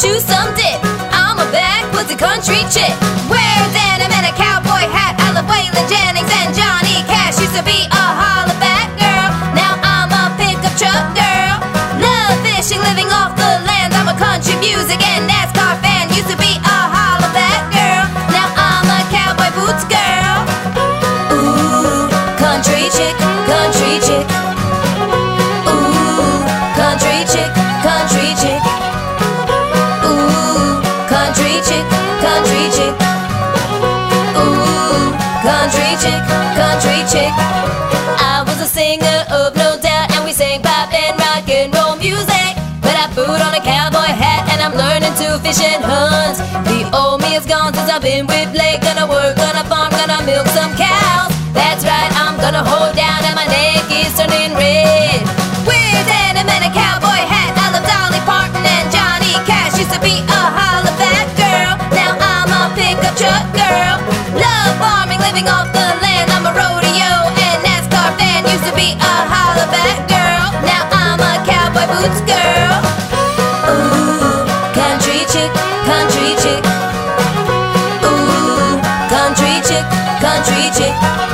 chew some dip. I'm a backwoods country chick. Wear denim and a cowboy hat. I love Waylon Jennings and Johnny Cash. Used to be a hollaback girl. Now I'm a pickup truck girl. Love fishing, living off the land. I'm a country music and NASCAR fan. Used to be a country chick, country chick. I was a singer of no doubt, and we sang pop and rock and roll music. But I put on a cowboy hat, and I'm learning to fish and hunt. The old me is gone since I've been with Blake. Gonna work on a farm, gonna milk some cows. Country chick.